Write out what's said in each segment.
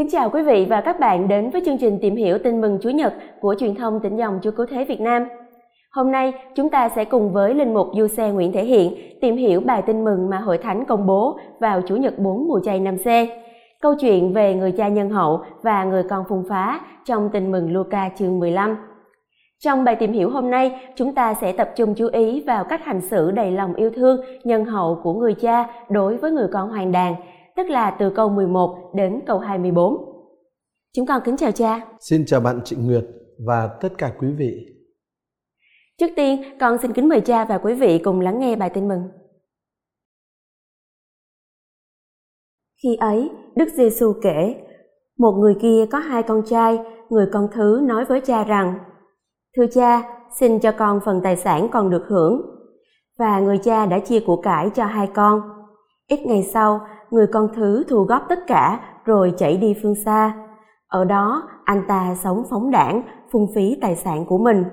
Kính chào quý vị và các bạn đến với chương trình tìm hiểu tin mừng Chúa Nhật của truyền thông tỉnh dòng Chúa Cứu Thế Việt Nam. Hôm nay, chúng ta sẽ cùng với Linh Mục Du Xe Nguyễn Thể Hiện tìm hiểu bài tin mừng mà Hội Thánh công bố vào Chủ nhật 4 mùa chay năm C. Câu chuyện về người cha nhân hậu và người con phung phá trong tin mừng Luca chương 15. Trong bài tìm hiểu hôm nay, chúng ta sẽ tập trung chú ý vào cách hành xử đầy lòng yêu thương, nhân hậu của người cha đối với người con hoàng đàn, tức là từ câu 11 đến câu 24. Chúng con kính chào cha. Xin chào bạn Trịnh Nguyệt và tất cả quý vị. Trước tiên, con xin kính mời cha và quý vị cùng lắng nghe bài tin mừng. Khi ấy, Đức Giêsu kể, một người kia có hai con trai, người con thứ nói với cha rằng, Thưa cha, xin cho con phần tài sản còn được hưởng. Và người cha đã chia của cải cho hai con. Ít ngày sau, người con thứ thu góp tất cả rồi chạy đi phương xa. Ở đó, anh ta sống phóng đảng, phung phí tài sản của mình.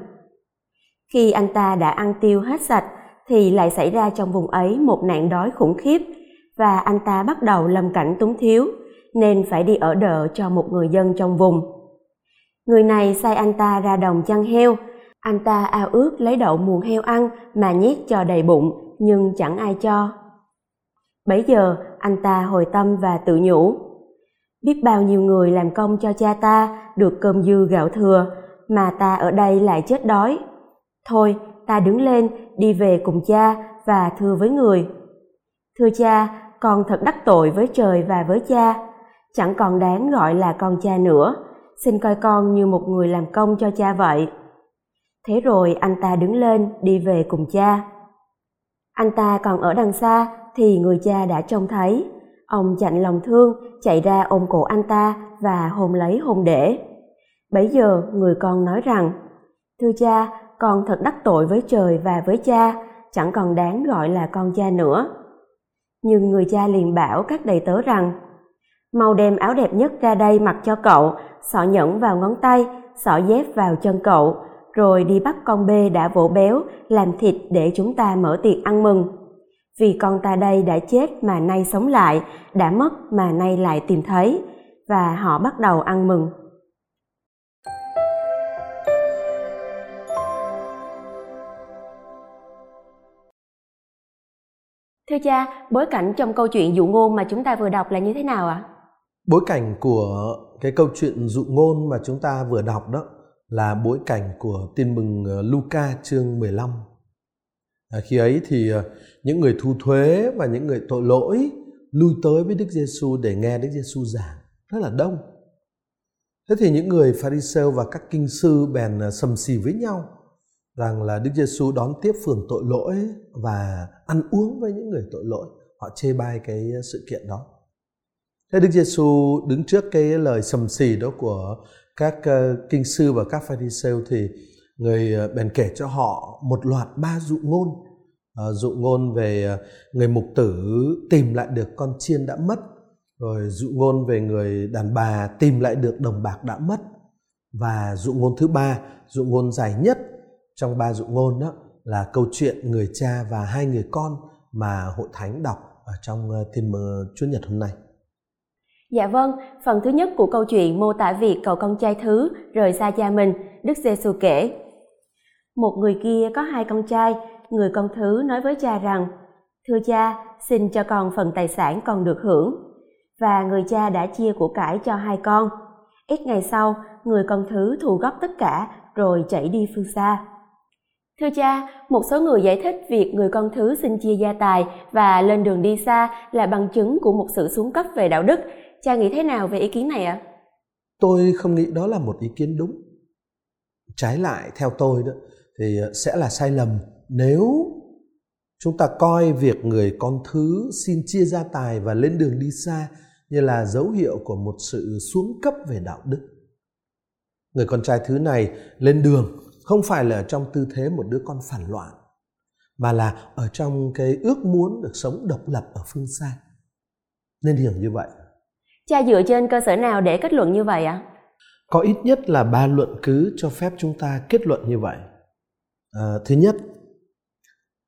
Khi anh ta đã ăn tiêu hết sạch, thì lại xảy ra trong vùng ấy một nạn đói khủng khiếp và anh ta bắt đầu lâm cảnh túng thiếu, nên phải đi ở đợ cho một người dân trong vùng. Người này sai anh ta ra đồng chăn heo, anh ta ao ước lấy đậu muồng heo ăn mà nhét cho đầy bụng, nhưng chẳng ai cho. Bấy giờ, anh ta hồi tâm và tự nhủ. Biết bao nhiêu người làm công cho cha ta được cơm dư gạo thừa, mà ta ở đây lại chết đói. Thôi, ta đứng lên, đi về cùng cha và thưa với người. Thưa cha, con thật đắc tội với trời và với cha, chẳng còn đáng gọi là con cha nữa, xin coi con như một người làm công cho cha vậy. Thế rồi anh ta đứng lên đi về cùng cha. Anh ta còn ở đằng xa thì người cha đã trông thấy. Ông chạnh lòng thương, chạy ra ôm cổ anh ta và hôn lấy hôn để. Bấy giờ người con nói rằng, Thưa cha, con thật đắc tội với trời và với cha, chẳng còn đáng gọi là con cha nữa. Nhưng người cha liền bảo các đầy tớ rằng, mau đem áo đẹp nhất ra đây mặc cho cậu, sọ nhẫn vào ngón tay, sọ dép vào chân cậu, rồi đi bắt con bê đã vỗ béo, làm thịt để chúng ta mở tiệc ăn mừng. Vì con ta đây đã chết mà nay sống lại, đã mất mà nay lại tìm thấy, và họ bắt đầu ăn mừng. Thưa cha, bối cảnh trong câu chuyện dụ ngôn mà chúng ta vừa đọc là như thế nào ạ? Bối cảnh của cái câu chuyện dụ ngôn mà chúng ta vừa đọc đó là bối cảnh của tin mừng ờ, Luca chương 15. À, khi ấy thì à, những người thu thuế và những người tội lỗi lui tới với Đức Giêsu để nghe Đức Giêsu giảng rất là đông. Thế thì những người Pharisêu và các kinh sư bèn à, sầm xì với nhau rằng là Đức Giêsu đón tiếp phường tội lỗi và ăn uống với những người tội lỗi. Họ chê bai cái à, sự kiện đó. Thế Đức Giêsu đứng trước cái lời sầm xì đó của các uh, kinh sư và các Pharisêu thì người ờ, bèn kể cho họ một loạt ba dụ ngôn. Ờ, dụ ngôn về ờ, người mục tử tìm lại được con chiên đã mất, rồi dụ ngôn về người đàn bà tìm lại được đồng bạc đã mất và dụ ngôn thứ ba, dụ ngôn dài nhất trong ba dụ ngôn đó là câu chuyện người cha và hai người con mà hội thánh đọc ở trong thiên mơ Chúa Nhật hôm nay. Dạ vâng, phần thứ nhất của câu chuyện mô tả việc cậu con trai thứ rời xa cha mình, Đức Giêsu kể. Một người kia có hai con trai, người con thứ nói với cha rằng, Thưa cha, xin cho con phần tài sản con được hưởng. Và người cha đã chia của cải cho hai con. Ít ngày sau, người con thứ thu góp tất cả rồi chạy đi phương xa. Thưa cha, một số người giải thích việc người con thứ xin chia gia tài và lên đường đi xa là bằng chứng của một sự xuống cấp về đạo đức cha nghĩ thế nào về ý kiến này ạ? Tôi không nghĩ đó là một ý kiến đúng. Trái lại theo tôi đó thì sẽ là sai lầm nếu chúng ta coi việc người con thứ xin chia gia tài và lên đường đi xa như là dấu hiệu của một sự xuống cấp về đạo đức. Người con trai thứ này lên đường không phải là trong tư thế một đứa con phản loạn mà là ở trong cái ước muốn được sống độc lập ở phương xa. Nên hiểu như vậy. Cha dựa trên cơ sở nào để kết luận như vậy ạ? Có ít nhất là ba luận cứ cho phép chúng ta kết luận như vậy. À, thứ nhất,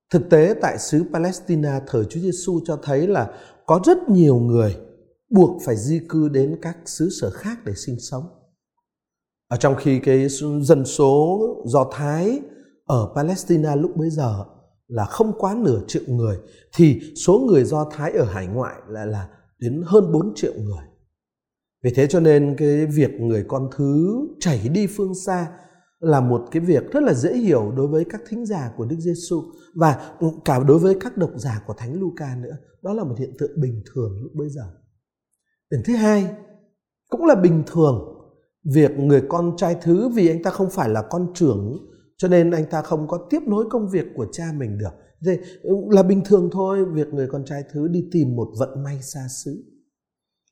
thực tế tại xứ Palestine thời Chúa Giêsu cho thấy là có rất nhiều người buộc phải di cư đến các xứ sở khác để sinh sống. Ở trong khi cái dân số Do Thái ở Palestine lúc bấy giờ là không quá nửa triệu người thì số người Do Thái ở hải ngoại lại là đến hơn 4 triệu người. Vì thế cho nên cái việc người con thứ chảy đi phương xa là một cái việc rất là dễ hiểu đối với các thính giả của Đức Giêsu và cả đối với các độc giả của Thánh Luca nữa. Đó là một hiện tượng bình thường lúc bấy giờ. Điểm thứ hai, cũng là bình thường việc người con trai thứ vì anh ta không phải là con trưởng, cho nên anh ta không có tiếp nối công việc của cha mình được. Thế là bình thường thôi, việc người con trai thứ đi tìm một vận may xa xứ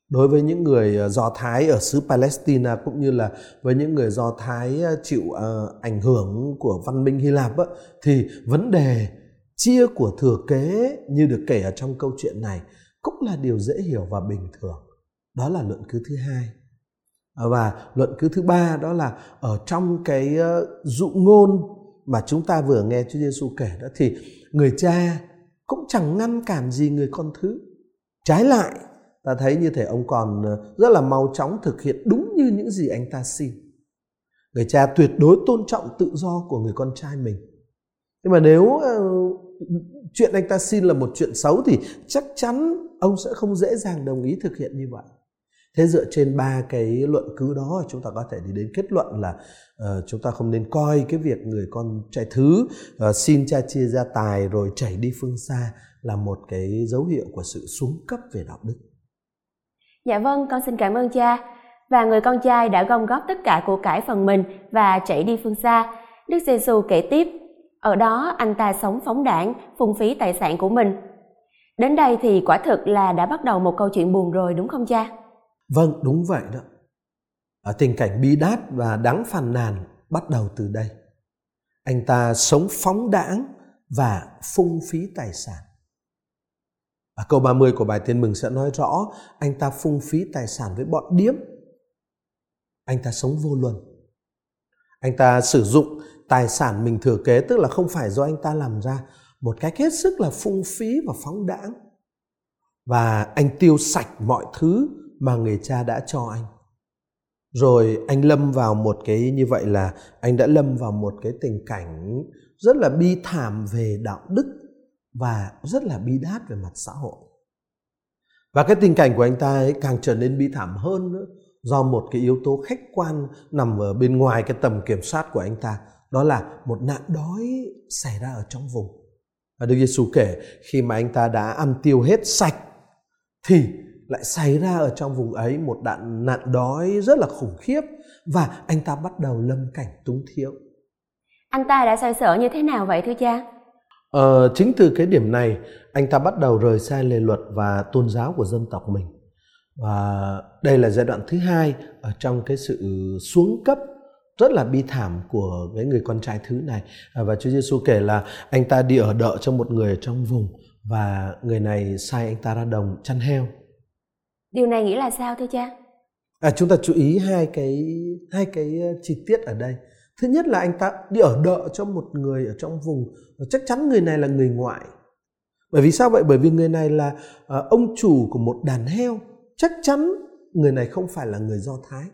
đối với những người ờ, do thái ở xứ palestine cũng như là với những người do thái ờ, chịu uh, ảnh hưởng của văn minh hy lạp á, thì vấn đề chia của thừa kế như được kể ở trong câu chuyện này cũng là điều dễ hiểu và bình thường. Đó là luận cứ thứ hai. Và luận cứ thứ ba đó là ở trong cái dụ ngôn mà chúng ta vừa nghe Chúa Giêsu kể đó thì người cha cũng chẳng ngăn cản gì người con thứ. Trái lại ta thấy như thể ông còn ờ, rất là mau chóng thực hiện đúng như những gì anh ta xin. Người cha tuyệt đối tôn trọng tự do của người con trai mình. Nhưng mà nếu ờ, chuyện anh ta xin là một chuyện xấu thì chắc chắn ông sẽ không dễ dàng đồng ý thực hiện như vậy. Thế dựa trên ba cái luận cứ đó chúng ta có thể đi đến kết luận là uh, chúng ta không nên coi cái việc người con trai thứ uh, xin cha chia gia tài rồi chảy đi phương xa là một cái dấu hiệu của sự xuống cấp về đạo đức. Dạ vâng, con xin cảm ơn cha. Và người con trai đã gom góp tất cả của cải phần mình và chạy đi phương xa. Đức Giêsu kể tiếp, ở đó anh ta sống phóng đảng, phung phí tài sản của mình. Đến đây thì quả thực là đã bắt đầu một câu chuyện buồn rồi đúng không cha? Vâng, đúng vậy đó. Ở tình cảnh bi đát và đáng phàn nàn bắt đầu từ đây. Anh ta sống phóng đãng và phung phí tài sản. Và câu 30 của bài tin mừng sẽ nói rõ anh ta phung phí tài sản với bọn điếm. Anh ta sống vô luân. Anh ta sử dụng tài sản mình thừa kế, tức là không phải do anh ta làm ra, một cách hết sức là phung phí và phóng đãng. Và anh tiêu sạch mọi thứ mà người cha đã cho anh. Rồi anh lâm vào một cái, như vậy là anh đã lâm vào một cái tình cảnh rất là bi thảm về đạo đức và rất là bi đát về mặt xã hội. Và cái tình cảnh của anh ta ấy càng trở nên bi thảm hơn nữa do một cái yếu tố khách quan nằm ở bên ngoài cái tầm kiểm soát của anh ta, đó là một nạn đói xảy ra ở trong vùng. Và Đức Giêsu kể, khi mà anh ta đã ăn tiêu hết sạch thì lại xảy ra ở trong vùng ấy một đạn, nạn đói rất là khủng khiếp và anh ta bắt đầu lâm cảnh túng thiếu. Anh ta đã xoay sở như thế nào vậy thưa cha? Ờ, chính từ cái điểm này anh ta bắt đầu rời xa lề luật và tôn giáo của dân tộc mình và đây là giai đoạn thứ hai ở trong cái sự xuống cấp rất là bi thảm của cái người con trai thứ này à, và Chúa Giêsu kể là anh ta đi ở đợ cho một người ở trong vùng và người này sai anh ta ra đồng chăn heo. Điều này nghĩa là sao thưa cha? À, chúng ta chú ý hai cái hai cái chi tiết ở đây thứ nhất là anh ta đi ở đợ cho một người ở trong vùng chắc chắn người này là người ngoại. Bởi vì sao vậy? Bởi vì người này là uh, ông chủ của một đàn heo. Chắc chắn người này không phải là người do thái.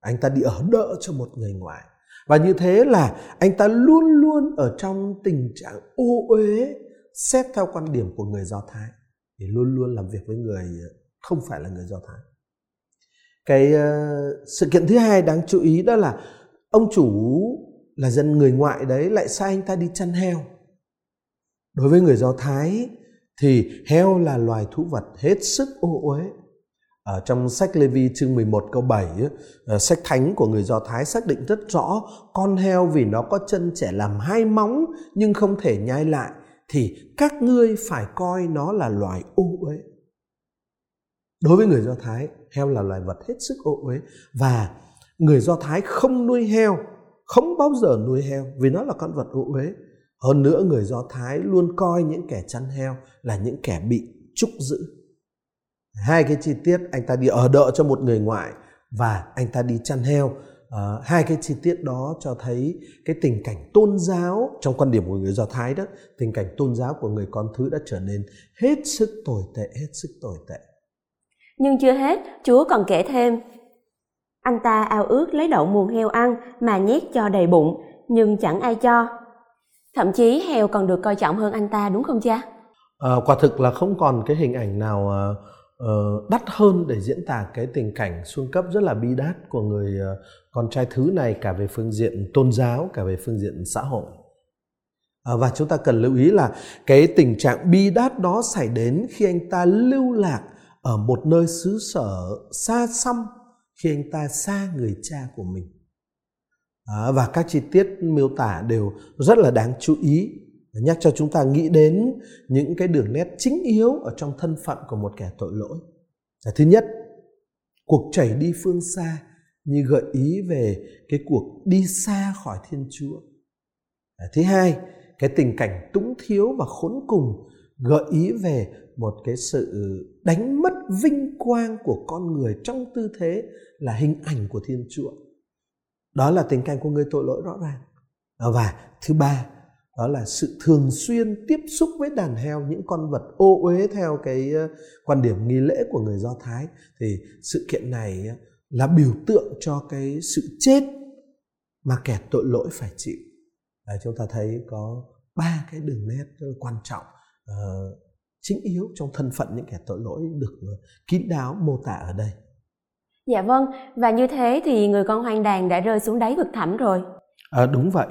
Anh ta đi ở đợ cho một người ngoại. Và như thế là anh ta luôn luôn ở trong tình trạng ô uế xét theo quan điểm của người do thái. Thì luôn luôn làm việc với người ờ, không phải là người do thái. Cái uh, sự kiện thứ hai đáng chú ý đó là ông chủ là dân người ngoại đấy lại sai anh ta đi chăn heo đối với người do thái thì heo là loài thú vật hết sức ô uế ở trong sách Lê Vi chương 11 câu 7 ờ, sách thánh của người Do Thái xác định rất rõ con heo vì nó có chân trẻ làm hai móng nhưng không thể nhai lại thì các ngươi phải coi nó là loài ô uế. Đối với người Do Thái, heo là loài vật hết sức ô uế và người Do Thái không nuôi heo, không bao giờ nuôi heo vì nó là con vật ô uế. Hơn nữa người Do Thái luôn coi những kẻ chăn heo là những kẻ bị trúc giữ. Hai cái chi tiết anh ta đi ở đợ cho một người ngoại và anh ta đi chăn heo. À, hai cái chi tiết đó cho thấy cái tình cảnh tôn giáo trong quan điểm của người Do Thái đó, tình cảnh tôn giáo của người con thứ đã trở nên hết sức tồi tệ, hết sức tồi tệ. Nhưng chưa hết, Chúa còn kể thêm. Anh ta ao ước lấy đậu muồng heo ăn mà nhét cho đầy bụng, nhưng chẳng ai cho. Thậm chí heo còn được coi trọng hơn anh ta đúng không cha? À, quả thực là không còn cái hình ảnh nào uh, đắt hơn để diễn tả cái tình cảnh xuân cấp rất là bi đát của người uh, con trai thứ này cả về phương diện tôn giáo cả về phương diện xã hội. À, và chúng ta cần lưu ý là cái tình trạng bi đát đó xảy đến khi anh ta lưu lạc ở một nơi xứ sở xa xăm khi anh ta xa người cha của mình. À, và các chi tiết miêu tả đều rất là đáng chú ý. Nhắc cho chúng ta nghĩ đến những cái đường nét chính yếu ở trong thân phận của một kẻ tội lỗi. À, thứ nhất cuộc chảy đi phương xa như gợi ý về cái cuộc đi xa khỏi thiên chúa. À, thứ hai cái tình cảnh túng thiếu và khốn cùng gợi ý về một cái sự đánh mất vinh quang của con người trong tư thế là hình ảnh của thiên chúa. Đó là tình cảnh của người tội lỗi rõ ràng. Và thứ ba đó là sự thường xuyên tiếp xúc với đàn heo những con vật ô uế theo cái ờ, quan điểm nghi lễ của người do thái. Thì sự kiện này ờ, là biểu tượng cho cái sự chết mà kẻ tội lỗi phải chịu. Đấy, chúng ta thấy có ba cái đường nét rất là quan trọng uh, chính yếu trong thân phận những kẻ tội lỗi được kín đáo mô tả ở đây. Dạ vâng, và như thế thì người con hoang đàn đã rơi xuống đáy vực thẳm rồi. À, đúng vậy.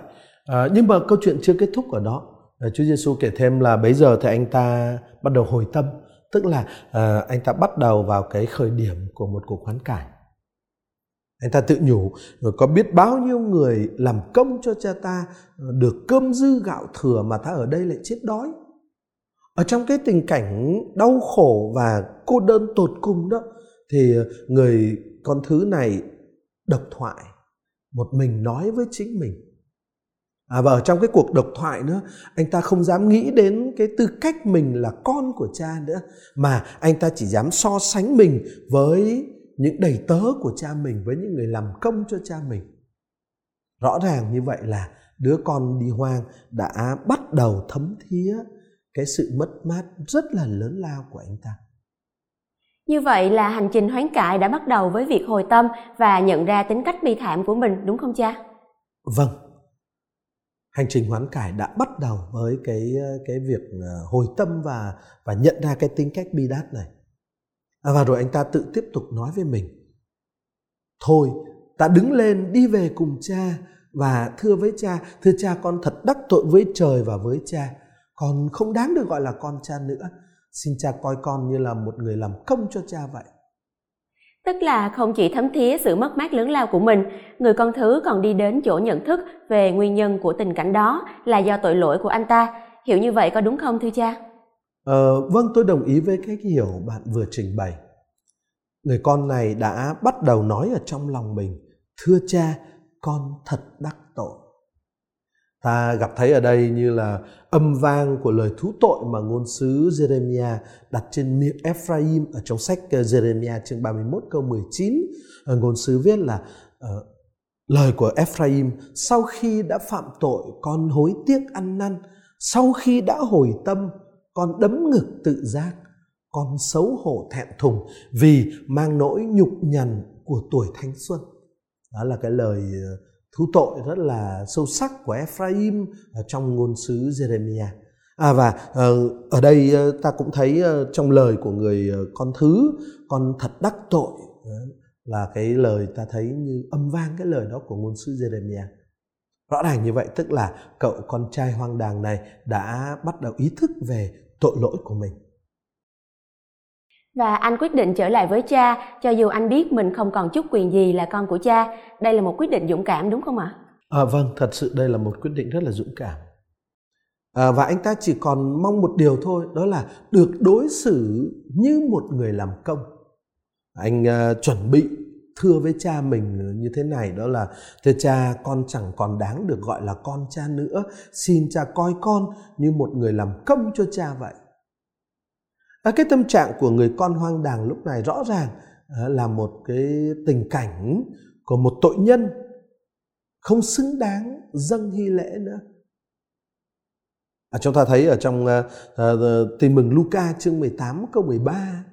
À, nhưng mà câu chuyện chưa kết thúc ở đó. À, Chúa Giêsu kể thêm là bây giờ thì anh ta bắt đầu hồi tâm, tức là à, anh ta bắt đầu vào cái khởi điểm của một cuộc hoán cải. Anh ta tự nhủ rồi có biết bao nhiêu người làm công cho cha ta được cơm dư gạo thừa mà ta ở đây lại chết đói ở trong cái tình cảnh đau khổ và cô đơn tột cùng đó thì ờ, người con thứ này độc thoại một mình nói với chính mình. À, và ở trong cái cuộc độc thoại nữa anh ta không dám nghĩ đến cái tư cách mình là con của cha nữa mà anh ta chỉ dám so sánh mình với những đầy tớ của cha mình với những người làm công cho cha mình. Rõ ràng như vậy là đứa con đi hoang đã bắt đầu thấm thía cái sự mất mát rất là lớn lao của anh ta. Như vậy là hành trình hoán cải đã bắt đầu với việc hồi tâm và nhận ra tính cách bi thảm của mình đúng không cha? Vâng. Hành trình hoán cải đã bắt đầu với cái cái việc ờ, hồi tâm và và nhận ra cái tính cách bi đát này. À, và rồi anh ta tự tiếp tục nói với mình. Thôi, ta đứng lên đi về cùng cha và thưa với cha, thưa cha con thật đắc tội với trời và với cha con không đáng được gọi là con cha nữa. Xin cha coi con như là một người làm công cho cha vậy. Tức là không chỉ thấm thía sự mất mát lớn lao của mình người con thứ còn đi đến chỗ nhận thức về nguyên nhân của tình cảnh đó là do tội lỗi của anh ta. Hiểu như vậy có đúng không thưa cha? Ờ, vâng tôi đồng ý với cái hiểu bạn vừa trình bày. Người con này đã bắt đầu nói ở trong lòng mình thưa cha con thật đắc tội ta gặp thấy ở đây như là âm vang của lời thú tội mà ngôn sứ Jeremiah đặt trên miệng Ephraim ở trong sách ờ, Jeremiah chương 31 câu 19 ờ, ngôn sứ viết là uh, lời của Ephraim sau khi đã phạm tội con hối tiếc ăn năn. Sau khi đã hồi tâm con đấm ngực tự giác. Con xấu hổ thẹn thùng vì mang nỗi nhục nhằn của tuổi thanh xuân. Đó là cái lời thú tội rất là sâu sắc của Ephraim trong ngôn sứ Jeremiah. À và ờ, ở đây ờ, ta cũng thấy ờ, trong lời của người con thứ, con thật đắc tội là cái lời ta thấy như âm vang cái lời đó của ngôn sứ Jeremiah. Rõ ràng như vậy, tức là cậu con trai hoang đàng này đã bắt đầu ý thức về tội lỗi của mình. Và anh quyết định trở lại với cha cho dù anh biết mình không còn chút quyền gì là con của cha. Đây là một quyết định dũng cảm đúng không ạ? À, vâng, thật sự đây là một quyết định rất là dũng cảm. À, và anh ta chỉ còn mong một điều thôi, đó là được đối xử như một người làm công. Anh uh, chuẩn bị thưa với cha mình như thế này đó là thưa cha con chẳng còn đáng được gọi là con cha nữa xin cha coi con như một người làm công cho cha vậy à, cái tâm trạng của người con hoang đàng lúc này rõ ràng à, là một cái tình cảnh của một tội nhân không xứng đáng dâng hy lễ nữa. À, chúng ta thấy ở trong uh, uh, tin mừng Luca chương 18 câu 13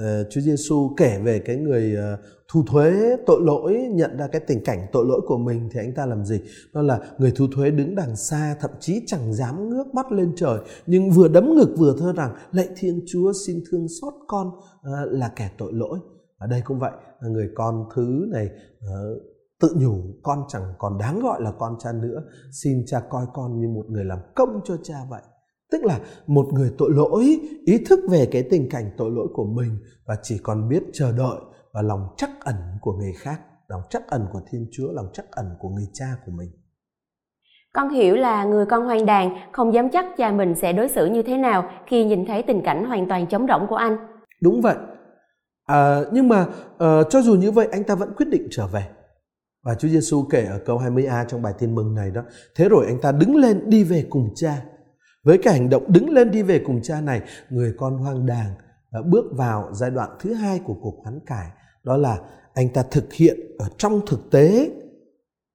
Ờ, chúa Giêsu kể về cái người ờ, thu thuế tội lỗi, nhận ra cái tình cảnh tội lỗi của mình thì anh ta làm gì? Đó là người thu thuế đứng đằng xa, thậm chí chẳng dám ngước mắt lên trời, nhưng vừa đấm ngực vừa thơ rằng, lạy thiên chúa, xin thương xót con ờ, là kẻ tội lỗi. Ở đây cũng vậy người con thứ này tự nhủ, con chẳng còn đáng gọi là con cha nữa, xin cha coi con như một người làm công cho cha vậy tức là một người tội lỗi ý thức về cái tình cảnh tội lỗi của mình và chỉ còn biết chờ đợi và lòng chắc ẩn của người khác lòng chắc ẩn của thiên chúa lòng chắc ẩn của người cha của mình con hiểu là người con hoang đàn không dám chắc cha mình sẽ đối xử như thế nào khi nhìn thấy tình cảnh hoàn toàn trống rỗng của anh đúng vậy à, nhưng mà uh, cho dù như vậy anh ta vẫn quyết định trở về và Chúa Giêsu kể ở câu 20a trong bài tin mừng này đó. Thế rồi anh ta đứng lên đi về cùng cha. Với cái hành động đứng lên đi về cùng cha này, người con hoang đàng đã bước vào giai đoạn thứ hai của cuộc hoán cải. Đó là anh ta thực hiện ở trong thực tế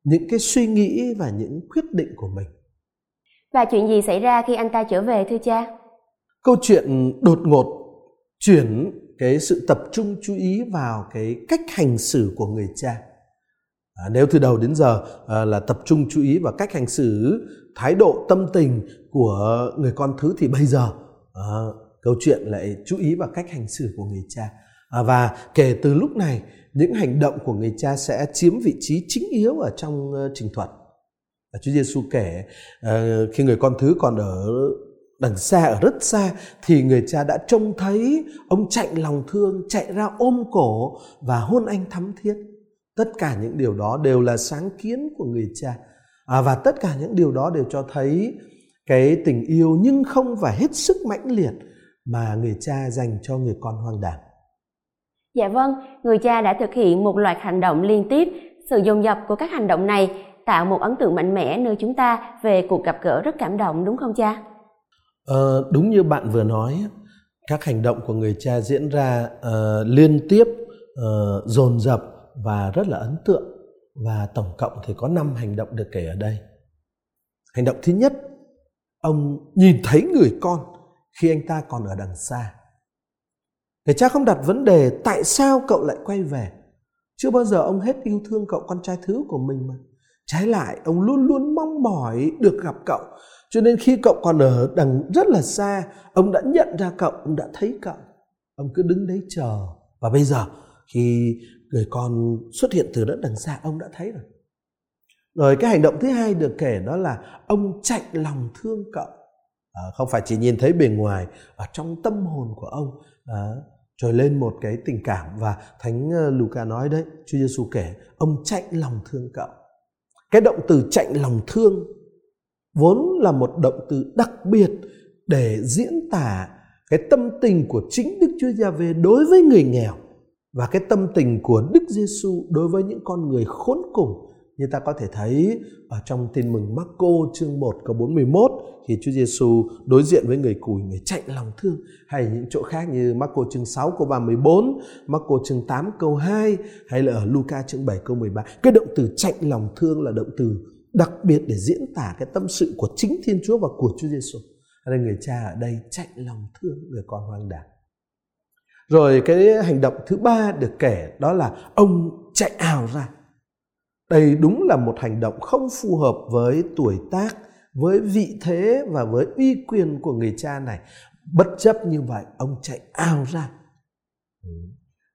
những cái suy nghĩ và những quyết định của mình. Và chuyện gì xảy ra khi anh ta trở về thưa cha? Câu chuyện đột ngột chuyển cái sự tập trung chú ý vào cái cách hành xử của người cha À, nếu từ đầu đến giờ à, là tập trung chú ý vào cách hành xử, thái độ, tâm tình của người con thứ thì bây giờ à, câu chuyện lại chú ý vào cách hành xử của người cha. À, và kể từ lúc này, những hành động của người cha sẽ chiếm vị trí chính yếu ở trong uh, trình thuật. À, Chúa Giêsu kể uh, khi người con thứ còn ở đằng xa ở rất xa thì người cha đã trông thấy ông chạy lòng thương chạy ra ôm cổ và hôn anh thắm thiết tất cả những điều đó đều là sáng kiến của người cha à, và tất cả những điều đó đều cho thấy cái tình yêu nhưng không phải hết sức mãnh liệt mà người cha dành cho người con hoang đàn. Dạ vâng người cha đã thực hiện một loạt hành động liên tiếp. Sự dồn dập của các hành động này tạo một ấn tượng mạnh mẽ nơi chúng ta về cuộc gặp gỡ rất cảm động đúng không cha? Ờ, đúng như bạn vừa nói các hành động của người cha diễn ra uh, liên tiếp uh, dồn dập và rất là ấn tượng. Và tổng cộng thì có 5 hành động được kể ở đây. Hành động thứ nhất, ông nhìn thấy người con khi anh ta còn ở đằng xa. Người cha không đặt vấn đề tại sao cậu lại quay về. Chưa bao giờ ông hết yêu thương cậu con trai thứ của mình mà. Trái lại, ông luôn luôn mong mỏi được gặp cậu. Cho nên khi cậu còn ở đằng rất là xa, ông đã nhận ra cậu, ông đã thấy cậu. Ông cứ đứng đấy chờ. Và bây giờ khi người con xuất hiện từ đất đằng xa ông đã thấy rồi rồi cái hành động thứ hai được kể đó là ông chạy lòng thương cậu. À, không phải chỉ nhìn thấy bề ngoài ở trong tâm hồn của ông à, trồi lên một cái tình cảm. Và thánh ờ, Luca nói đấy Chúa Giêsu kể ông chạy lòng thương cậu. Cái động từ chạy lòng thương vốn là một động từ đặc biệt để diễn tả cái tâm tình của chính Đức Chúa Giêsu đối với người nghèo và cái tâm tình của Đức Giêsu đối với những con người khốn cùng như ta có thể thấy ở trong tin mừng Marco chương 1 câu 41 khi Chúa Giêsu đối diện với người cùi người chạy lòng thương hay những chỗ khác như Marco chương 6 câu 34, Marco chương 8 câu 2 hay là ở Luca chương 7 câu 13. Cái động từ chạy lòng thương là động từ đặc biệt để diễn tả cái tâm sự của chính Thiên Chúa và của Chúa Giêsu. Nên người cha ở đây chạy lòng thương người con hoang đàn. Rồi cái hành động thứ ba được kể đó là ông chạy ảo ra. Đây đúng là một hành động không phù hợp với tuổi tác, với vị thế và với uy quyền của người cha này. Bất chấp như vậy, ông chạy ao ra. Ừ.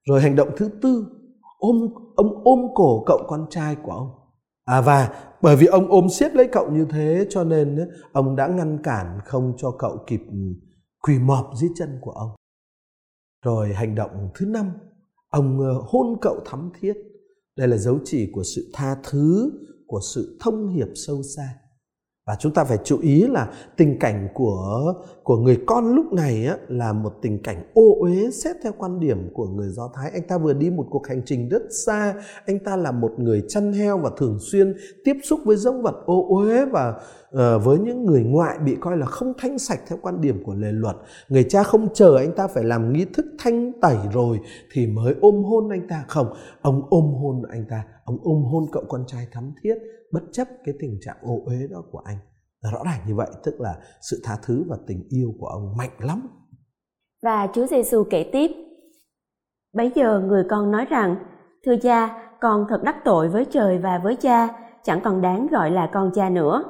Rồi hành động thứ tư, ôm ông ôm cổ cậu con trai của ông. À và bởi vì ông ôm siết lấy cậu như thế cho nên ừ, ông đã ngăn cản không cho cậu kịp ừ, quỳ mọp dưới chân của ông. Rồi hành động thứ năm, ông hôn cậu thắm thiết. Đây là dấu chỉ của sự tha thứ, của sự thông hiệp sâu xa và chúng ta phải chú ý là tình cảnh của của người con lúc này á, là một tình cảnh ô uế xét theo quan điểm của người do thái. Anh ta vừa đi một cuộc hành trình rất xa. Anh ta là một người chăn heo và thường xuyên tiếp xúc với giống vật ô uế và uh, với những người ngoại bị coi là không thanh sạch theo quan điểm của lề luật. Người cha không chờ anh ta phải làm nghi thức thanh tẩy rồi thì mới ôm hôn anh ta. Không ông ôm hôn anh ta. Ông ôm hôn cậu con trai thắm thiết bất chấp cái tình trạng ô uế đó của anh rõ ràng như vậy tức là sự tha thứ và tình yêu của ông mạnh lắm và Chúa Giêsu kể tiếp Bấy giờ người con nói rằng, thưa cha, con thật đắc tội với trời và với cha, chẳng còn đáng gọi là con cha nữa.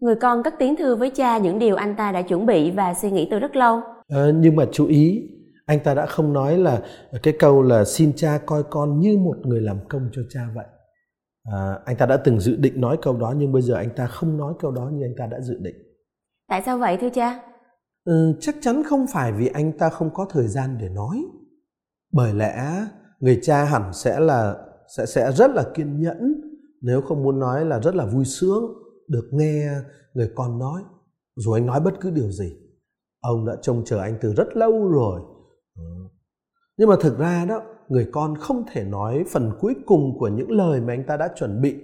Người con cất tiếng thưa với cha những điều anh ta đã chuẩn bị và suy nghĩ từ rất lâu. À, nhưng mà chú ý, anh ta đã không nói là cái câu là xin cha coi con như một người làm công cho cha vậy. À, anh ta đã từng dự định nói câu đó nhưng bây giờ anh ta không nói câu đó như anh ta đã dự định. Tại sao vậy thưa cha? Ừ, chắc chắn không phải vì anh ta không có thời gian để nói. Bởi lẽ người cha hẳn sẽ là sẽ sẽ rất là kiên nhẫn nếu không muốn nói là rất là vui sướng được nghe người con nói dù anh nói bất cứ điều gì ông đã trông chờ anh từ rất lâu rồi ừ. nhưng mà thực ra đó người con không thể nói phần cuối cùng của những lời mà anh ta đã chuẩn bị.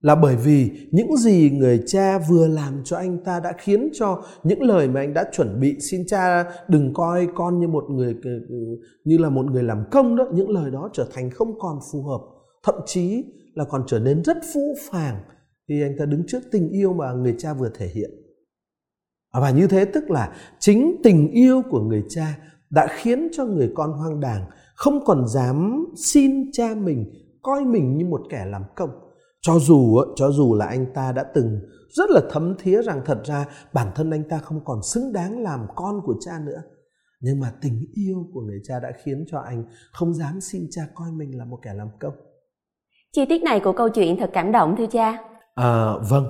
Là bởi vì những gì người cha vừa làm cho anh ta đã khiến cho những lời mà anh đã chuẩn bị, xin cha đừng coi con như một người ờ, ừ, như là một người làm công đó. Những lời đó trở thành không còn phù hợp. Thậm chí là còn trở nên rất phũ phàng khi anh ta đứng trước tình yêu mà người cha vừa thể hiện. À, và như thế tức là chính tình yêu của người cha đã khiến cho người con hoang đàng không còn dám xin cha mình coi mình như một kẻ làm công. Cho dù cho dù là anh ta đã từng rất là thấm thía rằng thật ra bản thân anh ta không còn xứng đáng làm con của cha nữa. Nhưng mà tình yêu của người cha đã khiến cho anh không dám xin cha coi mình là một kẻ làm công. Chi tiết này của câu chuyện thật cảm động thưa cha. À, vâng.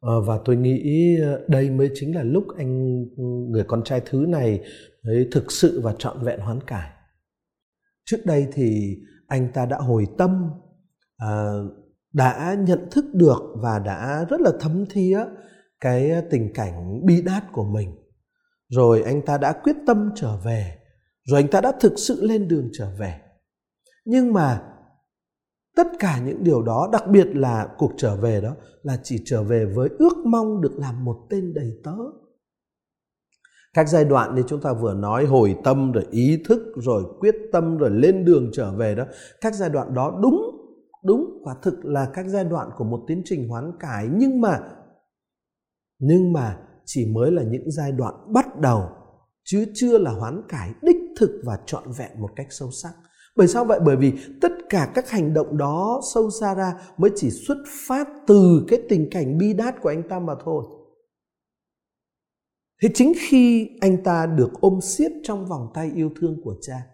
À, và tôi nghĩ đây mới chính là lúc anh người con trai thứ này ấy thực sự và trọn vẹn hoán cải trước đây thì anh ta đã hồi tâm à, đã nhận thức được và đã rất là thấm thía cái tình cảnh bi đát của mình. Rồi anh ta đã quyết tâm trở về rồi anh ta đã thực sự lên đường trở về. Nhưng mà tất cả những điều đó đặc biệt là cuộc trở về đó là chỉ trở về với ước mong được làm một tên đầy tớ các giai đoạn như chúng ta vừa nói, hồi tâm rồi ý thức rồi quyết tâm rồi lên đường trở về đó, các giai đoạn đó đúng đúng, quả thực là các giai đoạn của một tiến trình hoán cải. Nhưng mà nhưng mà chỉ mới là những giai đoạn bắt đầu, chứ chưa là hoán cải đích thực và trọn vẹn một cách sâu sắc. Bởi sao vậy? Bởi vì tất cả các hành động đó sâu xa ra mới chỉ xuất phát từ cái tình cảnh bi đát của anh ta mà thôi thế chính khi anh ta được ôm siết trong vòng tay yêu thương của cha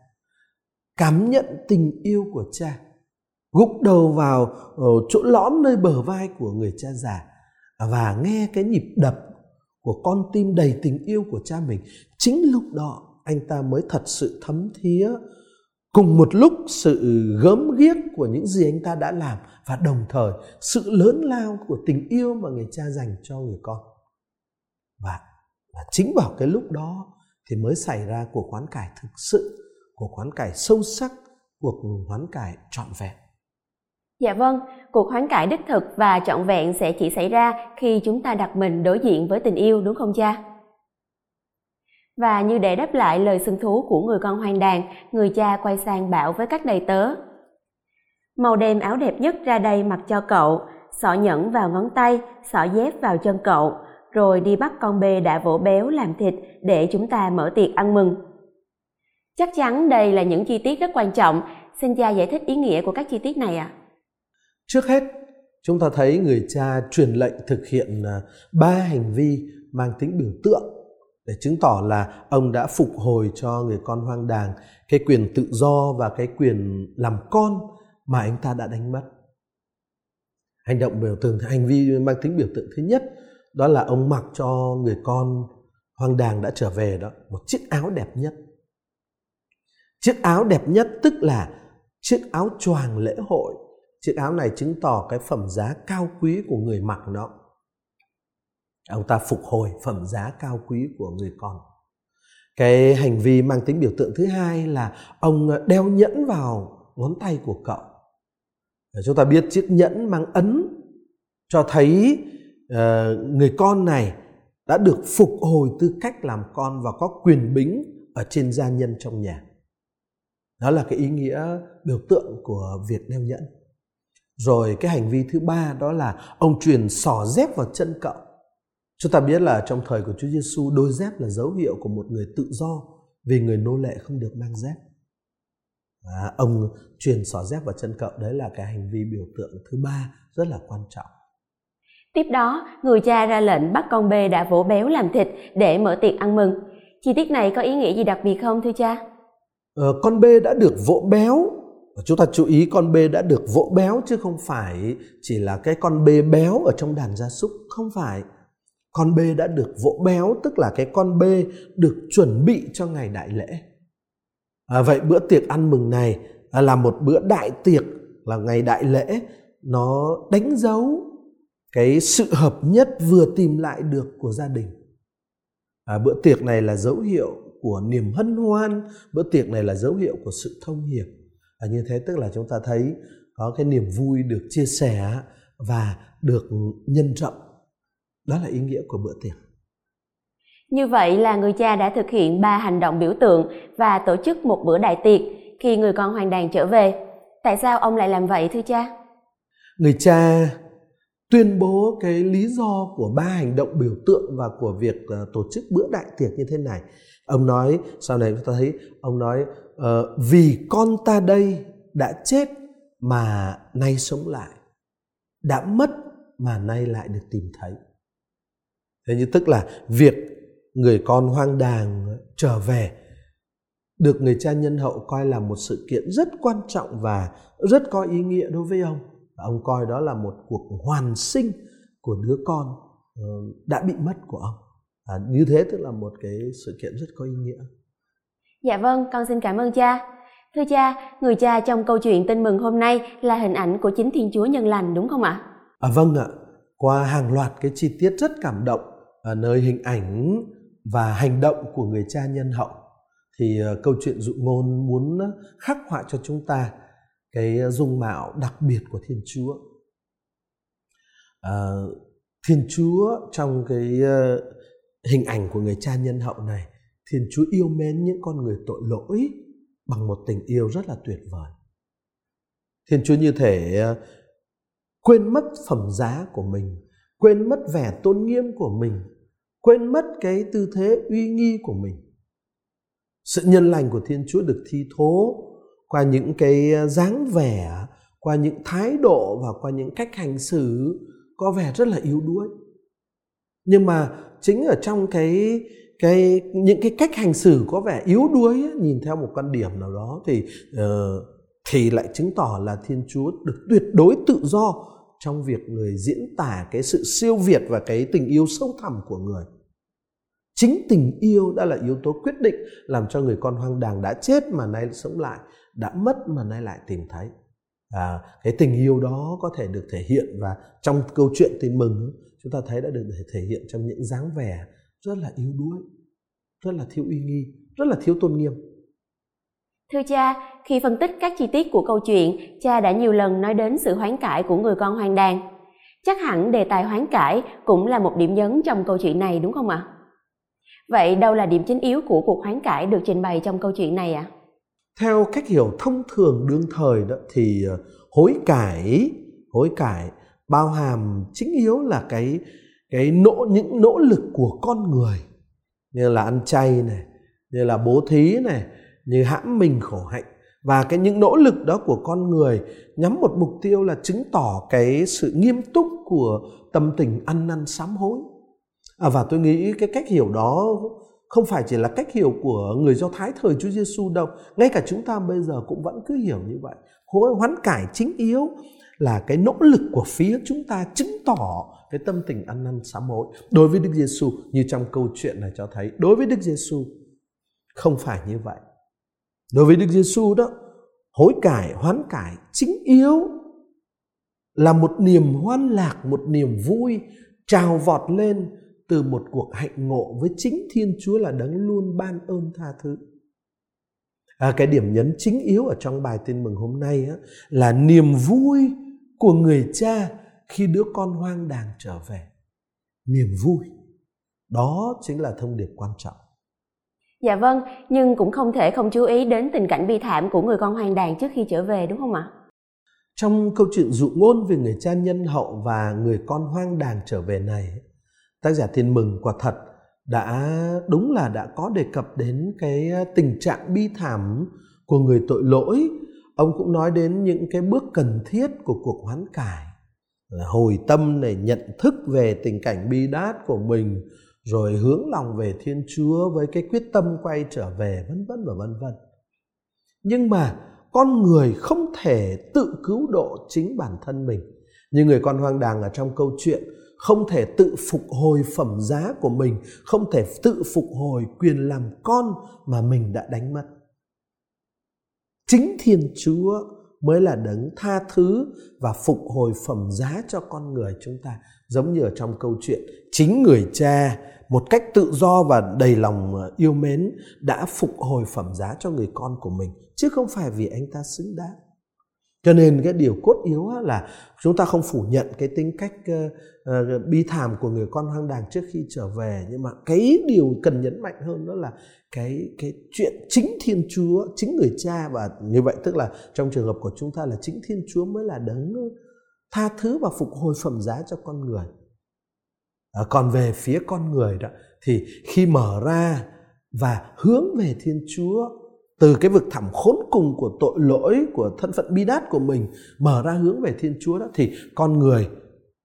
cảm nhận tình yêu của cha gục đầu vào ờ, chỗ lõm nơi bờ vai của người cha già và nghe cái nhịp đập của con tim đầy tình yêu của cha mình chính lúc đó anh ta mới thật sự thấm thía cùng một lúc sự gớm ghiếc của những gì anh ta đã làm và đồng thời sự lớn lao của tình yêu mà người cha dành cho người con. Và, và chính vào cái lúc đó thì mới xảy ra cuộc hoán cải thực sự cuộc hoán cải sâu sắc cuộc hoán cải trọn vẹn Dạ vâng, cuộc hoán cải đích thực và trọn vẹn sẽ chỉ xảy ra khi chúng ta đặt mình đối diện với tình yêu đúng không cha? Và như để đáp lại lời xưng thú của người con hoang đàn, người cha quay sang bảo với các đầy tớ. Màu đêm áo đẹp nhất ra đây mặc cho cậu, sọ nhẫn vào ngón tay, sọ dép vào chân cậu, rồi đi bắt con bê đã vỗ béo làm thịt để chúng ta mở tiệc ăn mừng. Chắc chắn đây là những chi tiết rất quan trọng. Xin cha giải thích ý nghĩa của các chi tiết này ạ. À? Trước hết, chúng ta thấy người cha truyền lệnh thực hiện à, ba hành vi mang tính biểu tượng để chứng tỏ là ông đã phục hồi cho người con hoang đàng cái quyền tự do và cái quyền làm con mà anh ta đã đánh mất. Hành động biểu tượng, hành vi mang tính biểu tượng thứ nhất đó là ông mặc cho người con hoang đàng đã trở về đó một chiếc áo đẹp nhất. Chiếc áo đẹp nhất tức là chiếc áo choàng lễ hội Chiếc áo này chứng tỏ cái phẩm giá cao quý của người mặc nó. Ông ta phục hồi phẩm giá cao quý của người con. Cái hành vi mang tính biểu tượng thứ hai là ông đeo nhẫn vào ngón tay của cậu. Chúng ta biết chiếc nhẫn mang ấn cho thấy uh, người con này đã được phục hồi tư cách làm con và có quyền bính ở trên gia nhân trong nhà. Đó là cái ý nghĩa biểu tượng của việc nêu nhẫn. Rồi cái hành vi thứ ba đó là ông truyền sỏ dép vào chân cậu. Chúng ta biết là trong thời của Chúa Giêsu đôi dép là dấu hiệu của một người tự do vì người nô lệ không được mang dép. à, ông truyền xỏ dép vào chân cậu đấy là cái hành vi biểu tượng thứ ba rất là quan trọng tiếp đó người cha ra lệnh bắt con bê đã vỗ béo làm thịt để mở tiệc ăn mừng. Chi tiết này có ý nghĩa gì đặc biệt không thưa cha? Ờ, con bê đã được vỗ béo. Chúng ta chú ý con bê đã được vỗ béo chứ không phải chỉ là cái con bê béo ở trong đàn gia súc. Không phải. Con bê đã được vỗ béo tức là cái con bê được chuẩn bị cho ngày đại lễ. À, vậy bữa tiệc ăn mừng này à, là một bữa đại tiệc là ngày đại lễ. Nó đánh dấu cái sự hợp nhất vừa tìm lại được của gia đình à, bữa tiệc này là dấu hiệu của niềm hân hoan bữa tiệc này là dấu hiệu của sự thông hiệp à, như thế tức là chúng ta thấy có cái niềm vui được chia sẻ và được nhân rộng đó là ý nghĩa của bữa tiệc như vậy là người cha đã thực hiện ba hành động biểu tượng và tổ chức một bữa đại tiệc khi người con hoàng đàn trở về. Tại sao ông lại làm vậy thưa cha? Người cha tuyên bố cái lý do của ba hành động biểu tượng và của việc uh, tổ chức bữa đại tiệc như thế này. Ông nói sau này chúng ta thấy ông nói uh, vì con ta đây đã chết mà nay sống lại, đã mất mà nay lại được tìm thấy. Thế như tức là việc người con hoang đàng trở về được người cha nhân hậu coi là một sự kiện rất quan trọng và rất có ý nghĩa đối với ông. Ông coi đó là một cuộc hoàn sinh của đứa con ờ, đã bị mất của ông. À, như thế tức là một cái sự kiện rất có ý nghĩa. Dạ vâng, con xin cảm ơn cha. Thưa cha, người cha trong câu chuyện tin mừng hôm nay là hình ảnh của chính Thiên Chúa nhân lành đúng không ạ? À vâng ạ. Qua hàng loạt cái chi tiết rất cảm động ở nơi hình ảnh và hành động của người cha nhân hậu thì uh, câu chuyện dụ ngôn muốn khắc họa cho chúng ta cái dung mạo đặc biệt của thiên chúa. À, thiên chúa trong cái ờ, hình ảnh của người cha nhân hậu này thiên chúa yêu mến những con người tội lỗi bằng một tình yêu rất là tuyệt vời. Thiên chúa như thể ờ, quên mất phẩm giá của mình quên mất vẻ tôn nghiêm của mình quên mất cái tư thế uy nghi của mình. Sự nhân lành của thiên chúa được thi thố qua những cái ờ, dáng vẻ qua những thái độ và qua những cách hành xử có vẻ rất là yếu đuối. Nhưng mà chính ở trong cái cái những cái cách hành xử có vẻ yếu đuối ấy, nhìn theo một quan điểm nào đó thì uh, thì lại chứng tỏ là thiên chúa được tuyệt đối tự do trong việc người diễn tả cái sự siêu việt và cái tình yêu sâu thẳm của người. Chính tình yêu đã là yếu tố quyết định làm cho người con hoang đàng đã chết mà nay sống lại đã mất mà nay lại tìm thấy à, cái tình yêu đó có thể được thể hiện và trong câu chuyện tin mừng chúng ta thấy đã được thể hiện trong những dáng vẻ rất là yếu đuối rất là thiếu uy nghi rất là thiếu tôn nghiêm Thưa cha, khi phân tích các chi tiết của câu chuyện, cha đã nhiều lần nói đến sự hoán cải của người con hoang đàn. Chắc hẳn đề tài hoán cải cũng là một điểm nhấn trong câu chuyện này đúng không ạ? Vậy đâu là điểm chính yếu của cuộc hoán cải được trình bày trong câu chuyện này ạ? À? Theo cách hiểu thông thường đương thời đó thì ờ, hối cải, hối cải bao hàm chính yếu là cái cái nỗ những nỗ lực của con người như là ăn chay này, như là bố thí này, như hãm mình khổ hạnh. Và cái những nỗ lực đó của con người nhắm một mục tiêu là chứng tỏ cái sự nghiêm túc của tâm tình ăn năn sám hối. À, và tôi nghĩ cái cách hiểu đó không phải chỉ là cách hiểu của người Do Thái thời Chúa Giêsu đâu, ngay cả chúng ta bây giờ cũng vẫn cứ hiểu như vậy. Hối hoán cải chính yếu là cái nỗ lực của phía chúng ta chứng tỏ cái tâm tình ăn năn sám hối. Đối với Đức Giêsu như trong câu chuyện này cho thấy, đối với Đức Giêsu không phải như vậy. Đối với Đức Giêsu đó, hối cải, hoán cải chính yếu là một niềm hoan lạc, một niềm vui trào vọt lên từ một cuộc hạnh ngộ với chính Thiên Chúa là đấng luôn ban ơn tha thứ. À, cái điểm nhấn chính yếu ở trong bài tin mừng hôm nay á, là niềm vui của người cha khi đứa con hoang đàng trở về. Niềm vui. Đó chính là thông điệp quan trọng. Dạ vâng, nhưng cũng không thể không chú ý đến tình cảnh bi thảm của người con hoang đàng trước khi trở về đúng không ạ? Trong câu chuyện dụ ngôn về người cha nhân hậu và người con hoang đàng trở về này, tác giả Thiên Mừng quả thật đã, đúng là đã có đề cập đến cái ờ, tình trạng bi thảm của người tội lỗi. Ông cũng nói đến những cái bước cần thiết của cuộc hoán cải hồi tâm này, nhận thức về tình cảnh bi đát của mình, rồi hướng lòng về thiên chúa với cái quyết tâm quay trở về, vân vân và vân vân. Nhưng mà con người không thể tự cứu độ chính bản thân mình. Như người con hoang đàng ở trong câu chuyện không thể tự phục hồi phẩm giá của mình, không thể tự phục hồi quyền làm con mà mình đã đánh mất. Chính thiên chúa mới là đấng tha thứ và phục hồi phẩm giá cho con người chúng ta. Giống như ở trong câu chuyện, chính người cha một cách tự do và đầy lòng à, yêu mến đã phục hồi phẩm giá cho người con của mình, chứ không phải vì anh ta xứng đáng cho nên cái điều cốt yếu là chúng ta không phủ nhận cái tính cách uh, uh, bi thảm của người con hoang đàng trước khi trở về. Nhưng mà cái điều cần nhấn mạnh hơn đó là cái cái chuyện chính thiên chúa chính người cha. Và như vậy tức là trong trường hợp của chúng ta là chính thiên chúa mới là đấng tha thứ và phục hồi phẩm giá cho con người. À, còn về phía con người đó thì khi mở ra và hướng về thiên chúa từ cái vực thẳm khốn cùng của tội lỗi, của thân phận bi đát của mình, mở ra hướng về thiên chúa đó, thì con người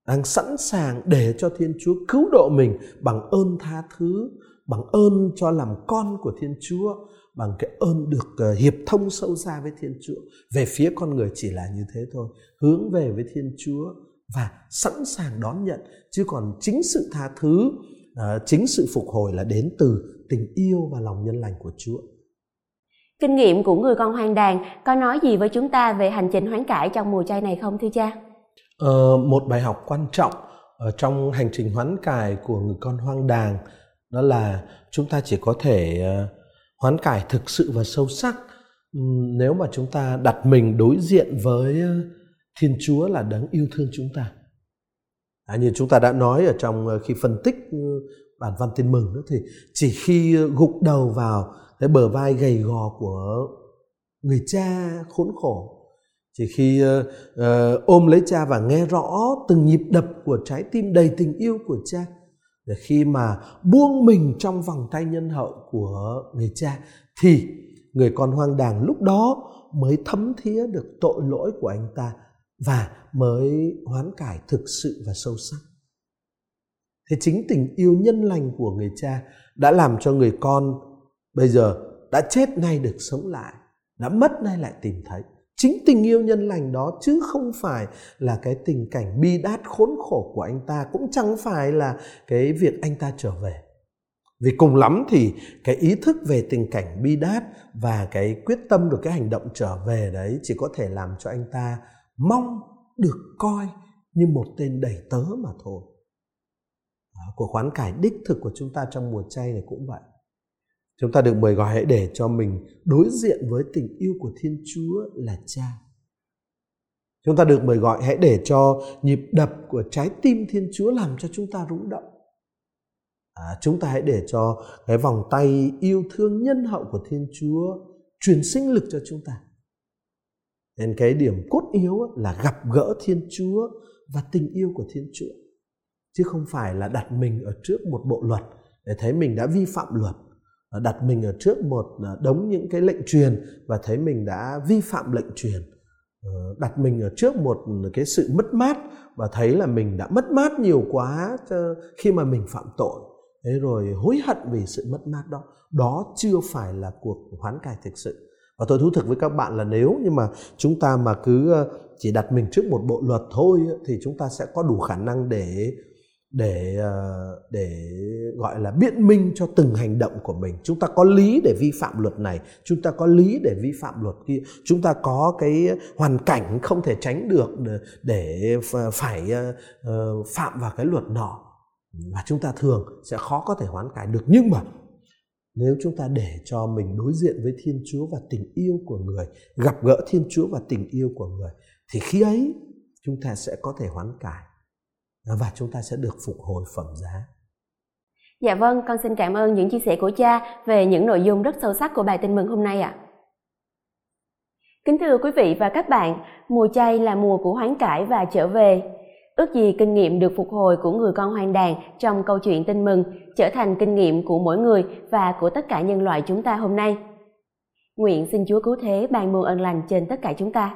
đang sẵn sàng để cho thiên chúa cứu độ mình bằng ơn tha thứ, bằng ơn cho làm con của thiên chúa, bằng cái ơn được ờ, hiệp thông sâu xa với thiên chúa. Về phía con người chỉ là như thế thôi, hướng về với thiên chúa và sẵn sàng đón nhận. Chứ còn chính sự tha thứ ờ, chính sự phục hồi là đến từ tình yêu và lòng nhân lành của chúa. Kinh nghiệm của người con hoang đàn có nói gì với chúng ta về hành trình hoán cải trong mùa chay này không thưa cha? Ờ, một bài học quan trọng ở trong hành trình hoán cải của người con hoang đàn đó là chúng ta chỉ có thể ờ, hoán cải thực sự và sâu sắc nếu mà chúng ta đặt mình đối diện với ờ, Thiên Chúa là đấng yêu thương chúng ta. À, như chúng ta đã nói ở trong ờ, khi phân tích ừ, bản văn tin mừng đó thì chỉ khi gục đầu vào cái bờ vai gầy gò của người cha khốn khổ. Chỉ khi uh, uh, ôm lấy cha và nghe rõ từng nhịp đập của trái tim đầy tình yêu của cha để khi mà buông mình trong vòng tay nhân hậu của người cha thì người con hoang đàng lúc đó mới thấm thía được tội lỗi của anh ta và mới hoán cải thực sự và sâu sắc. Thế chính tình yêu nhân lành của người cha đã làm cho người con bây giờ đã chết nay được sống lại, đã mất nay lại tìm thấy. Chính tình yêu nhân lành đó chứ không phải là cái tình cảnh bi đát khốn khổ của anh ta, cũng chẳng phải là cái việc anh ta trở về. Vì cùng lắm thì cái ý thức về tình cảnh bi đát và cái quyết tâm được cái hành động trở về đấy chỉ có thể làm cho anh ta mong được coi như một tên đầy tớ mà thôi. Của khoán cải đích thực của chúng ta trong mùa chay này cũng vậy. Chúng ta được mời gọi hãy để cho mình đối diện với tình yêu của Thiên Chúa là Cha. Chúng ta được mời gọi hãy để cho nhịp đập của trái tim Thiên Chúa làm cho chúng ta rung động. À, chúng ta hãy để cho cái vòng tay yêu thương nhân hậu của Thiên Chúa truyền sinh lực cho chúng ta. Nên cái điểm cốt yếu là gặp gỡ Thiên Chúa và tình yêu của Thiên Chúa. Chứ không phải là đặt mình ở trước một bộ luật để thấy mình đã vi phạm luật Ờ, đặt mình ở trước một ờ, đống những cái lệnh truyền và thấy mình đã vi phạm lệnh truyền. Ờ, đặt mình ở trước một cái sự mất mát và thấy là mình đã mất mát nhiều quá khi mà mình phạm tội. Thế rồi hối hận vì sự mất mát đó. Đó chưa phải là cuộc hoán cải thực sự. Và tôi thú thực với các bạn là nếu như mà chúng ta mà cứ chỉ đặt mình trước một bộ luật thôi thì chúng ta sẽ có đủ khả năng để để ờ, để, gọi là, biện minh cho từng hành động của mình. Chúng ta có lý để vi phạm luật này, chúng ta có lý để vi phạm luật kia, chúng ta có cái hoàn cảnh không thể tránh được để phải ờ, ờ, phạm vào cái luật nọ. Và chúng ta thường sẽ khó có thể hoán cải được. Nhưng mà nếu chúng ta để cho mình đối diện với thiên chúa và tình yêu của người, gặp gỡ thiên chúa và tình yêu của người, thì khi ấy chúng ta sẽ có thể hoán cải. Ờ, và chúng ta sẽ được phục hồi phẩm giá. Dạ vâng, con xin cảm ơn những chia sẻ của cha về những nội dung rất sâu sắc của bài tin mừng hôm nay ạ. À. Kính thưa quý vị và các bạn, mùa chay là mùa của hoán cải và trở về. Ước gì kinh nghiệm được phục hồi của người con hoang đàn trong câu chuyện tin mừng trở thành kinh nghiệm của mỗi người và của tất cả nhân loại chúng ta hôm nay. Nguyện xin Chúa cứu thế ban muôn ơn lành trên tất cả chúng ta.